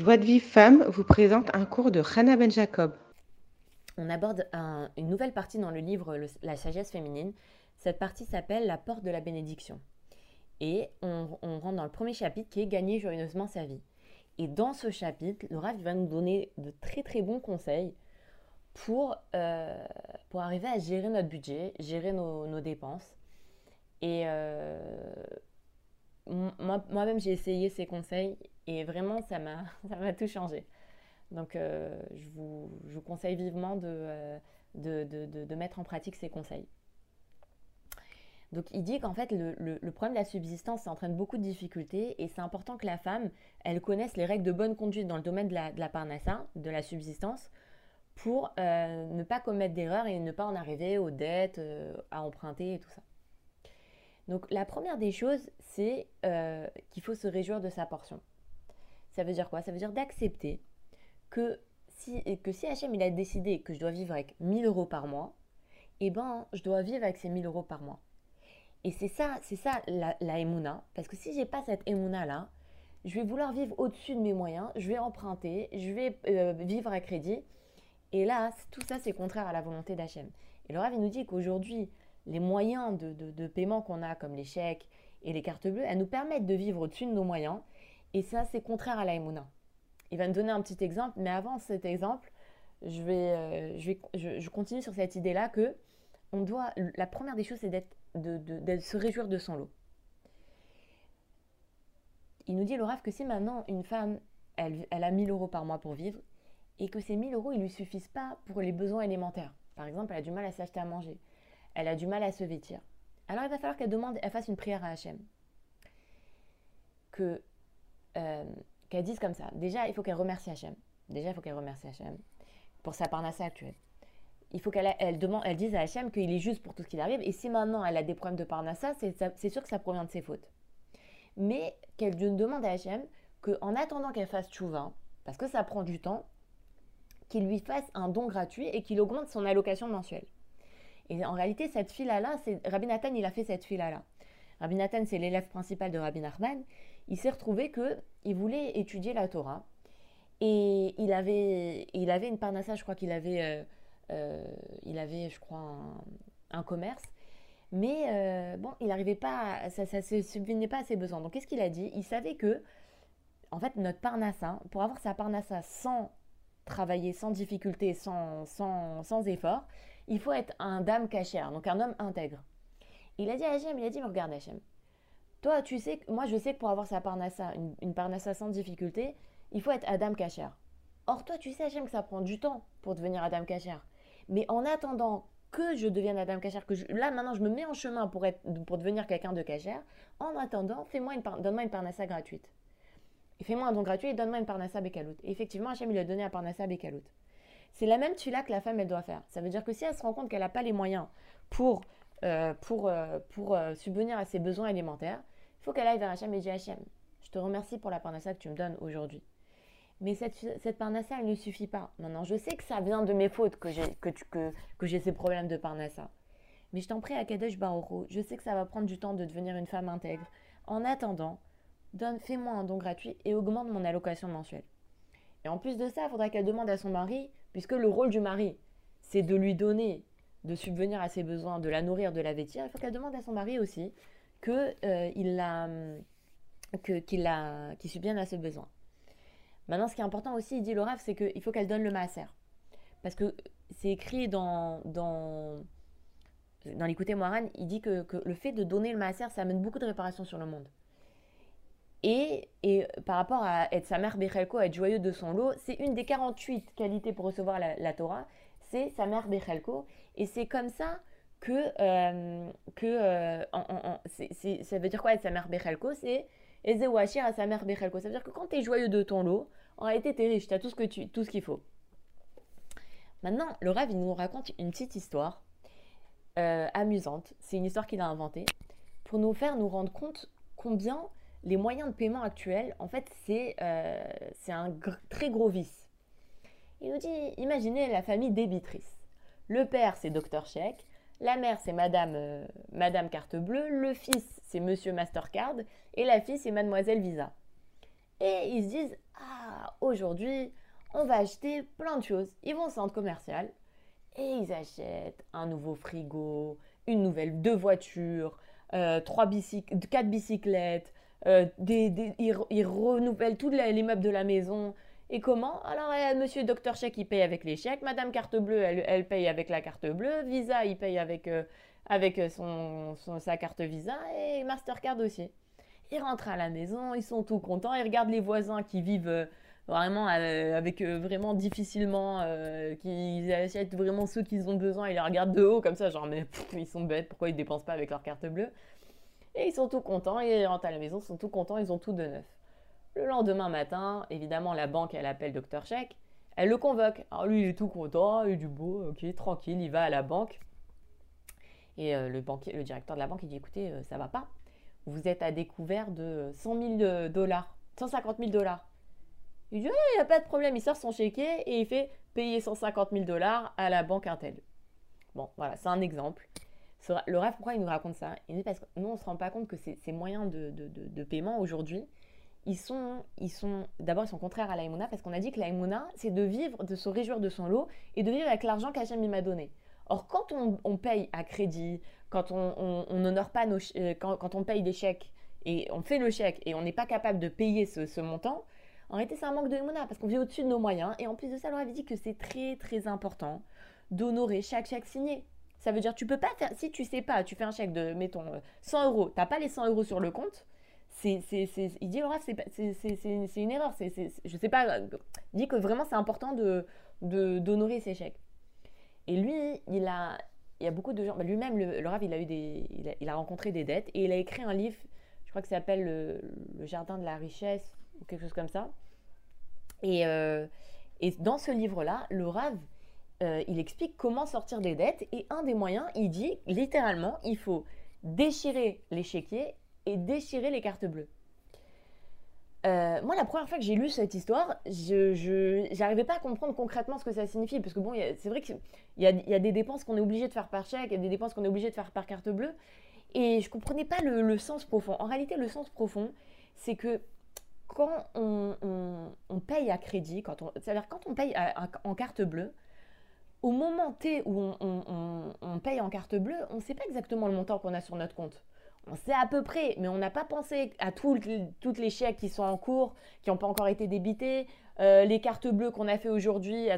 Joie de Vive Femme vous présente un cours de Hannah Ben Jacob. On aborde une nouvelle partie dans le livre La sagesse féminine. Cette partie s'appelle La porte de la bénédiction. Et on, rentre dans le premier chapitre qui est Gagner joyeusement sa vie. Et dans ce chapitre, Laura va nous donner de très très bons conseils pour, euh, pour arriver à gérer notre budget, gérer nos, dépenses. Et euh, moi-même, j'ai essayé ces conseils et vraiment, ça m'a tout changé. Donc, euh, je, vous, je, vous, conseille vivement euh, de, de, de, mettre en pratique ces conseils. Donc, il dit qu'en fait, le, le, problème de la subsistance, ça entraîne beaucoup de difficultés et c'est important que la femme, elle connaisse les règles de bonne conduite dans le domaine de la, de la parnassa, de la subsistance, pour euh, ne pas commettre d'erreurs et ne pas en arriver aux dettes, à emprunter et tout ça. Donc la première des choses, c'est qu'il faut se réjouir de sa portion. Ça veut dire quoi? Ça veut dire d'accepter que si, que si HM il a décidé que je dois vivre avec 1000 euros par mois, eh ben je dois vivre avec ces 1000 euros par mois. Et c'est ça, c'est ça la, la Parce que si j'ai pas cette Emouna là, je vais vouloir vivre au-dessus de mes moyens, je vais emprunter, je vais euh, vivre à crédit. Et là, tout ça, c'est contraire à la volonté d'Hachem. Et le Rav, il nous dit qu'aujourd'hui, les moyens de, de paiement qu'on a, comme les chèques et les cartes bleues, elles nous permettent de vivre au-dessus de nos moyens. Et ça, c'est contraire à la Il va nous donner un petit exemple, mais avant cet exemple, je, vais, euh, je, vais, je, continue sur cette idée-là que on doit, la première des choses, c'est d'être, de, de, se réjouir de son lot. Il nous dit, le que si maintenant une femme, elle, elle a 1000 euros par mois pour vivre, et que ces 1000 euros, ils ne lui suffisent pas pour les besoins élémentaires. Par exemple, elle a du mal à s'acheter à manger, elle a du mal à se vêtir. Alors il va falloir qu'elle demande, elle fasse une prière à Hachem. Que euh, qu'elle dise comme ça. Déjà, il faut qu'elle remercie Hachem. Déjà, il faut qu'elle remercie Hachem pour sa parnassa actuelle. Il faut qu'elle elle demande, elle dise à Hachem qu'il est juste pour tout ce qui arrive. Et si maintenant elle a des problèmes de parnassa, c'est sûr que ça provient de ses fautes. Mais qu'elle demande à Hachem qu'en attendant qu'elle fasse chouva, parce que ça prend du temps, qu'il lui fasse un don gratuit et qu'il augmente son allocation mensuelle. Et en réalité, cette fila-là, Rabbi Nathan, il a fait cette fila-là. Rabbi Nathan, c'est l'élève principal de Rabbi Nachman il s'est retrouvé qu'il voulait étudier la Torah. Et il avait, il avait une parnassa, je crois qu'il avait, euh, euh, il avait, je crois, un, commerce. Mais euh, bon, il n'arrivait pas, ça ne se subvenait pas à ses besoins. Donc qu'est-ce qu'il a dit? Il savait que, en fait, notre parnassa, pour avoir sa parnassa sans travailler, sans difficulté, sans, sans, sans effort, il faut être un dame cachère, donc un homme intègre. Il a dit à Hachem, il a dit, mais regarde Hachem, toi, tu sais moi, je sais que pour avoir sa parnassa, une, parnassa sans difficulté, il faut être Adam Kacher. Or, toi, tu sais, Hachem, que ça prend du temps pour devenir Adam Kacher. Mais en attendant que je devienne Adam Kacher, que là, maintenant, je me mets en chemin pour, être, pour devenir quelqu'un de Kacher, en attendant, fais-moi une, donne-moi une parnassa gratuite. Fais-moi un don gratuit et donne-moi une parnassa Bekalout. Et effectivement, Hachem, il a donné un parnassa Bekalout. C'est la même là que la femme, elle doit faire. Ça veut dire que si elle se rend compte qu'elle n'a pas les moyens pour, euh, pour, euh, pour euh, subvenir à ses besoins élémentaires, il faut qu'elle aille vers Hachem et dire Hachem, je te remercie pour la parnassa que tu me donnes aujourd'hui. Mais cette, cette parnassa, elle ne suffit pas. Maintenant, je sais que ça vient de mes fautes que j'ai que, ces problèmes de parnassa. Mais je t'en prie, à Kadesh Baruch je sais que ça va prendre du temps de devenir une femme intègre. En attendant, fais-moi un don gratuit et augmente mon allocation mensuelle. Et en plus de ça, il faudra qu'elle demande à son mari, puisque le rôle du mari, c'est de lui donner, de subvenir à ses besoins, de la nourrir, de la vêtir. Il faut qu'elle demande à son mari aussi euh, que, qu'il qu'il subvienne à ce besoin. Maintenant, ce qui est important aussi, il dit le c'est qu'il faut qu'elle donne le maaser. Parce que c'est écrit dans, dans, dans l'écouter Moharan, il dit que, que, le fait de donner le maaser, ça amène beaucoup de réparations sur le monde. Et, et par rapport à être sa mère Bechelko, être joyeux de son lot, c'est une des 48 qualités pour recevoir la, la Torah, c'est sa mère Bechelko. Et c'est comme ça que, euh, que euh, ça veut dire quoi être sa mère Bechelko C'est Ezewachir à sa mère Bechelko. Ça veut dire que quand tu es joyeux de ton lot, en réalité tu es riche, tu as tout ce qu'il faut. Maintenant, le rêve, il nous raconte une petite histoire euh, amusante. C'est une histoire qu'il a inventée pour nous faire nous rendre compte combien les moyens de paiement actuels, en fait, c'est un très gros vice. Il nous dit, imaginez la famille débitrice. Le père, c'est Dr. Check. La mère, c'est Madame, euh, Madame Carte Bleue. Le fils, c'est Monsieur Mastercard. Et la fille, c'est Mademoiselle Visa. Et ils se disent Ah, aujourd'hui, on va acheter plein de choses. Ils vont au centre commercial et ils achètent un nouveau frigo, une nouvelle, deux voitures, euh, trois quatre bicyclettes, euh, des, ils, renouvellent tous les, meubles de la maison. Et comment? Alors, euh, monsieur Docteur Chèque, il paye avec les chèques. Madame Carte Bleue, elle, paye avec la carte bleue. Visa, il paye avec, avec son, sa carte Visa. Et Mastercard aussi. Ils rentrent à la maison, ils sont tout contents. Ils regardent les voisins qui vivent vraiment avec vraiment difficilement, qui achètent vraiment ceux qu'ils ont besoin. Ils les regardent de haut comme ça, genre, mais ils sont bêtes, pourquoi ils dépensent pas avec leur carte bleue? Et ils sont tout contents, ils rentrent à la maison, ils sont tout contents, ils ont tout de neuf. Le lendemain matin, évidemment, la banque, elle appelle Dr. Check, elle le convoque. Alors lui, il est tout content, il est du beau, ok, tranquille, il va à la banque. Et euh, le, banquier, le directeur de la banque, il dit, écoutez, euh, ça va pas. Vous êtes à découvert de 100 000 dollars, 150 000 dollars. Il dit, il n'y a pas de problème, il sort son chéquier et il fait payer 150 000 dollars à la banque Intel. Bon, voilà, c'est un exemple le rêve, pourquoi il nous raconte ça? Dit parce que nous, on ne se rend pas compte que ces, moyens de, paiement aujourd'hui, ils sont, ils sont d'abord, ils sont contraires à l'aïmouna parce qu'on a dit que l'aïmouna, c'est de vivre, de se réjouir de son lot et de vivre avec l'argent qu'Hachem m'a donné. Or, quand on, paye à crédit, quand on n'honore pas nos, euh, quand, on paye des chèques et on fait le chèque et on n'est pas capable de payer ce, montant, en réalité, c'est un manque de l'aïmouna parce qu'on vit au-dessus de nos moyens. Et en plus de ça, le dit que c'est très, très important d'honorer chaque chèque signé. Ça veut dire tu peux pas faire, si tu sais pas, tu fais un chèque de, mettons, 100 euros, tu n'as pas les 100 euros sur le compte, il dit, c'est, une erreur, c'est, je sais pas, il dit que vraiment c'est important de, d'honorer ses chèques. Et lui, il a, il y a beaucoup de gens, bah, lui-même, le, Rav, il a, eu des, il a, rencontré des dettes et il a écrit un livre, je crois que ça s'appelle le, Jardin de la richesse ou quelque chose comme ça. Et, euh, et dans ce livre-là, le Rav, euh, il explique comment sortir des dettes et un des moyens, il dit littéralement, il faut déchirer les chéquiers et déchirer les cartes bleues. Euh, moi, la première fois que j'ai lu cette histoire, je n'arrivais pas à comprendre concrètement ce que ça signifie. Parce que bon, c'est vrai qu'il y, y, a des dépenses qu'on est obligé de faire par chèque, il y a des dépenses qu'on est obligé de faire par carte bleue. Et je ne comprenais pas le, sens profond. En réalité, le sens profond, c'est que quand on, paye à crédit, on, c'est-à-dire quand on paye en carte bleue, au moment T où on, paye en carte bleue, on ne sait pas exactement le montant qu'on a sur notre compte. On sait à peu près, mais on n'a pas pensé à toutes les chèques qui sont en cours, qui n'ont pas encore été débités. Euh, les cartes bleues qu'on a fait aujourd'hui,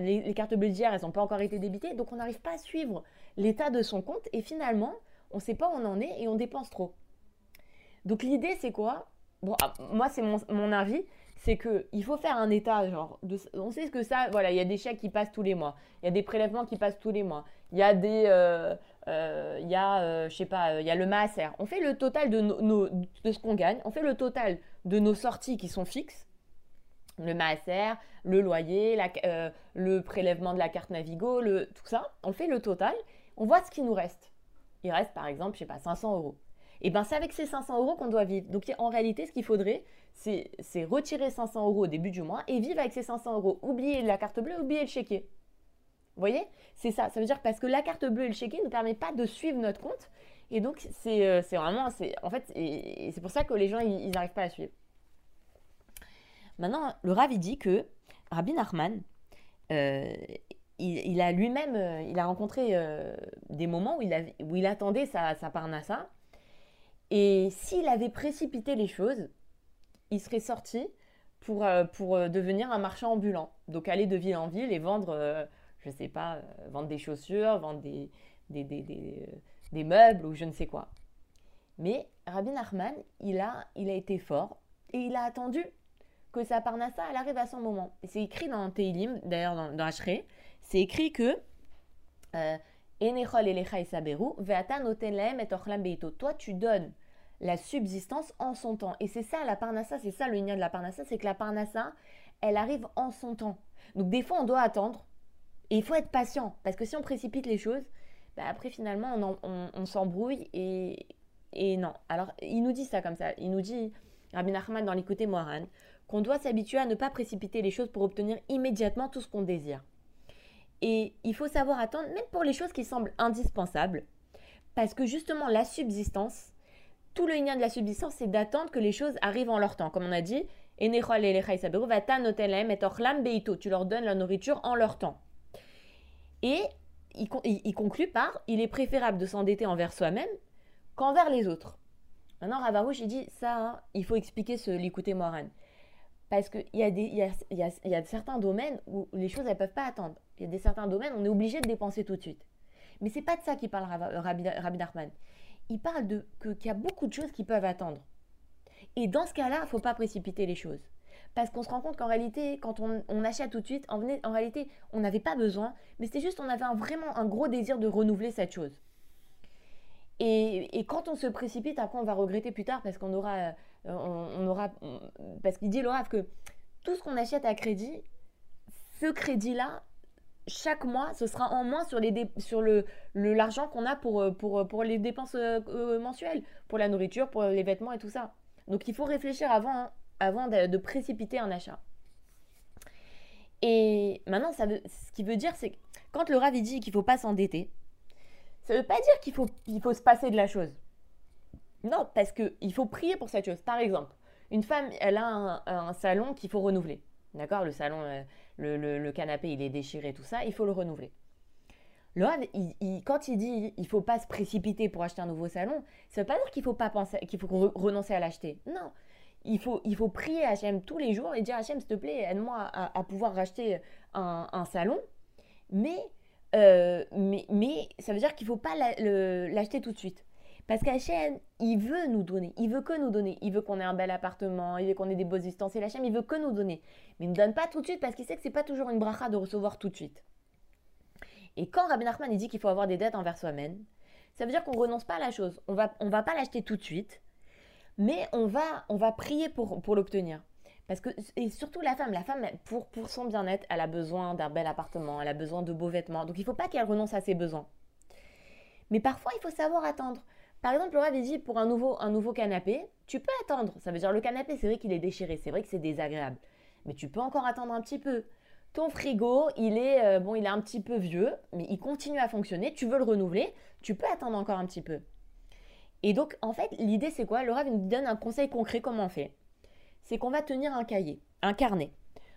les, cartes bleues d'hier, elles n'ont pas encore été débitées. Donc on n'arrive pas à suivre l'état de son compte et finalement, on ne sait pas où on en est et on dépense trop. Donc l'idée, c'est quoi? Ah, moi, c'est mon, avis c'est qu'il faut faire un état, on sait que ça, voilà, il y a des chèques qui passent tous les mois, il y a des prélèvements qui passent tous les mois, il y a des, euh, il y a, euh, je sais pas, il y a le maaser. On fait le total de, de ce qu'on gagne, on fait le total de nos sorties qui sont fixes, le maaser, le loyer, le prélèvement de la carte Navigo, le, tout ça, on fait le total, on voit ce qui nous reste. Il reste par exemple, je sais pas, 500 euros. Et bien c'est avec ces 500 euros qu'on doit vivre. Donc en réalité, ce qu'il faudrait, c'est retirer 500 euros au début du mois et vivre avec ces 500 euros. Oublier la carte bleue, oublier le chéquier. Vous voyez C'est ça. Ça veut dire parce que la carte bleue et le chéquier ne nous permettent pas de suivre notre compte. Et donc, c'est euh, vraiment. En fait, c'est pour ça que les gens, ils n'arrivent pas à suivre. Maintenant, le Rav, il dit que Rabbi Nachman, euh, il, a lui-même, euh, il a rencontré des moments où il, où il attendait sa, sa parnassa. Et s'il avait précipité les choses, il serait sorti pour, pour devenir un marchand ambulant. Donc aller de ville en ville et vendre, je ne sais pas, vendre des chaussures, vendre des, des, des, meubles ou je ne sais quoi. Mais Rabbi Nachman, il a, il a été fort et il a attendu que sa parnassa, elle arrive à son moment. C'est écrit dans Teilim, d'ailleurs dans, dans c'est écrit que toi tu donnes la subsistance en son temps. Et c'est ça la parnassa, c'est ça le lien de la parnassa, c'est que la parnassa, elle arrive en son temps. Donc des fois, on doit attendre et il faut être patient parce que si on précipite les choses, bah, après finalement, on, s'embrouille et, non. Alors, il nous dit ça comme ça. Il nous dit, Rabbi Nachman dans l'écouté Moharan, qu'on doit s'habituer à ne pas précipiter les choses pour obtenir immédiatement tout ce qu'on désire. Et il faut savoir attendre, même pour les choses qui semblent indispensables, parce que justement, la subsistance, tout le lien de la subsistance, c'est d'attendre que les choses arrivent en leur temps. Comme on a dit, Tu leur donnes la nourriture en leur temps. Et il, conclut par il est préférable de s'endetter envers soi-même qu'envers les autres. Maintenant, Ravarouche, il dit ça, hein, il faut expliquer ce l'écouter Moran. Parce qu'il y, y, y a, y a certains domaines où les choses, elles ne peuvent pas attendre. Il y a des certains domaines, on est obligé de dépenser tout de suite. Mais c'est pas de ça qu'il parle Rabbi, Rabbi Nachman. Il parle de qu'il y a beaucoup de choses qui peuvent attendre. Et dans ce cas-là, il ne faut pas précipiter les choses. Parce qu'on se rend compte qu'en réalité, quand on, achète tout de suite, en, réalité, on n'avait pas besoin, mais c'était juste, on avait vraiment un gros désir de renouveler cette chose. Et, quand on se précipite, après, on va regretter plus tard parce qu'on aura, euh, on, aura, parce qu'il dit Laura que tout ce qu'on achète à crédit, ce crédit-là, chaque mois, ce sera en moins sur, les sur le, l'argent qu'on a pour, pour, pour les dépenses euh, mensuelles, pour la nourriture, pour les vêtements et tout ça. Donc il faut réfléchir avant, hein, avant de, précipiter un achat. Et maintenant, ce qui veut dire, c'est que quand le Rav dit qu'il ne faut pas s'endetter, ça ne veut pas dire qu'il faut, il faut se passer de la chose. Non, parce qu'il faut prier pour cette chose. Par exemple, une femme, elle a un, salon qu'il faut renouveler. D'accord? Le salon, euh, le, canapé, il est déchiré, tout ça, il faut le renouveler. Le Rav, quand il dit il faut pas se précipiter pour acheter un nouveau salon, ça ne veut pas dire qu'il faut pas penser, qu'il faut renoncer à l'acheter. Non, il faut, il faut prier HM tous les jours et dire HM, s'il te plaît, aide-moi à, pouvoir racheter un, salon. Euh, mais, mais, ça veut dire qu'il ne faut pas l'acheter tout de suite. Parce qu'HM, il veut nous donner, il veut que nous donner. Il veut qu'on ait un bel appartement, il veut qu'on ait des beaux ustensiles. HM, il veut que nous donner. Mais il ne donne pas tout de suite parce qu'il sait que ce n'est pas toujours une bracha de recevoir tout de suite. Et quand Rabbi Nachman dit qu'il faut avoir des dettes envers soi-même, ça veut dire qu'on ne renonce pas à la chose. On va, on va pas l'acheter tout de suite mais on va, on va prier pour, pour l'obtenir. Parce que, et surtout la femme, la femme, pour, pour son bien-être, elle a besoin d'un bel appartement, elle a besoin de beaux vêtements. Donc il ne faut pas qu'elle renonce à ses besoins. Mais parfois, il faut savoir attendre. Par exemple, Laura avait dit pour un nouveau, un nouveau canapé, tu peux attendre. Ça veut dire le canapé, c'est vrai qu'il est déchiré, c'est vrai que c'est désagréable. Mais tu peux encore attendre un petit peu. Ton frigo, il est, euh, bon, il est un petit peu vieux, mais il continue à fonctionner. Tu veux le renouveler, tu peux attendre encore un petit peu. Et donc, en fait, l'idée, c'est quoi? Le nous donne un conseil concret comment on fait. C'est qu'on va tenir un cahier, un carnet.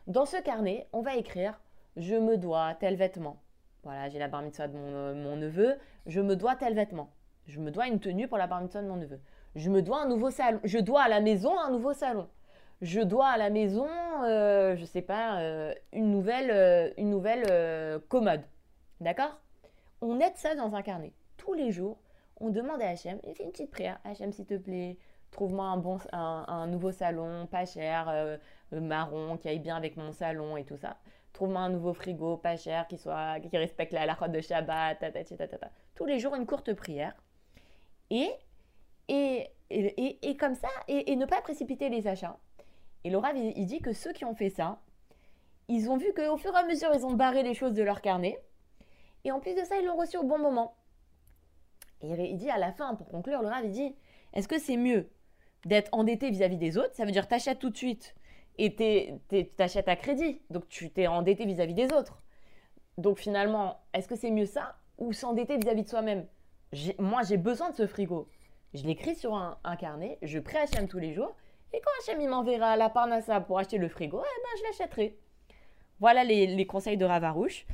Dans ce carnet, on va écrire Je me dois tel vêtement. Voilà, j'ai la bar mitzvah de mon, mon, neveu. Je me dois tel vêtement. Je me dois une tenue pour la bar mitzvah de mon neveu. Je me dois un nouveau salon. Je dois à la maison un nouveau salon. Je dois à la maison, euh, je sais pas, euh, une nouvelle, euh, une nouvelle commode. D'accord? On aide ça dans un carnet. Tous les jours, on demande à HM, il fait une petite prière. HM, s'il te plaît, trouve-moi un, bon, un, nouveau salon, pas cher, euh, euh, marron, qui aille bien avec mon salon et tout ça. Trouve-moi un nouveau frigo, pas cher, qui, soit, qui respecte la halachot de Shabbat, ta, ta, ta, Tous les jours, une courte prière. Et, et, et, comme ça, et, ne pas précipiter les achats. Et Laura, il, dit que ceux qui ont fait ça, ils ont vu qu'au fur et à mesure, ils ont barré les choses de leur carnet. Et en plus de ça, ils l'ont reçu au bon moment. Et il dit à la fin, pour conclure, le Rav, il dit est-ce que c'est mieux d'être endetté vis-à-vis des autres? Ça veut dire t'achètes tout de suite et t'achètes à crédit. Donc tu t'es endetté vis-à-vis des autres. Donc finalement, est-ce que c'est mieux ça ou s'endetter vis-à-vis de soi-même? Moi, j'ai besoin de ce frigo. Je l'écris sur un, carnet, je pré Hachem tous les jours. Et quand Hachem m'enverra à la Parnassa pour acheter le frigo, eh ben, je l'achèterai. Voilà les, les conseils de Ravarouche.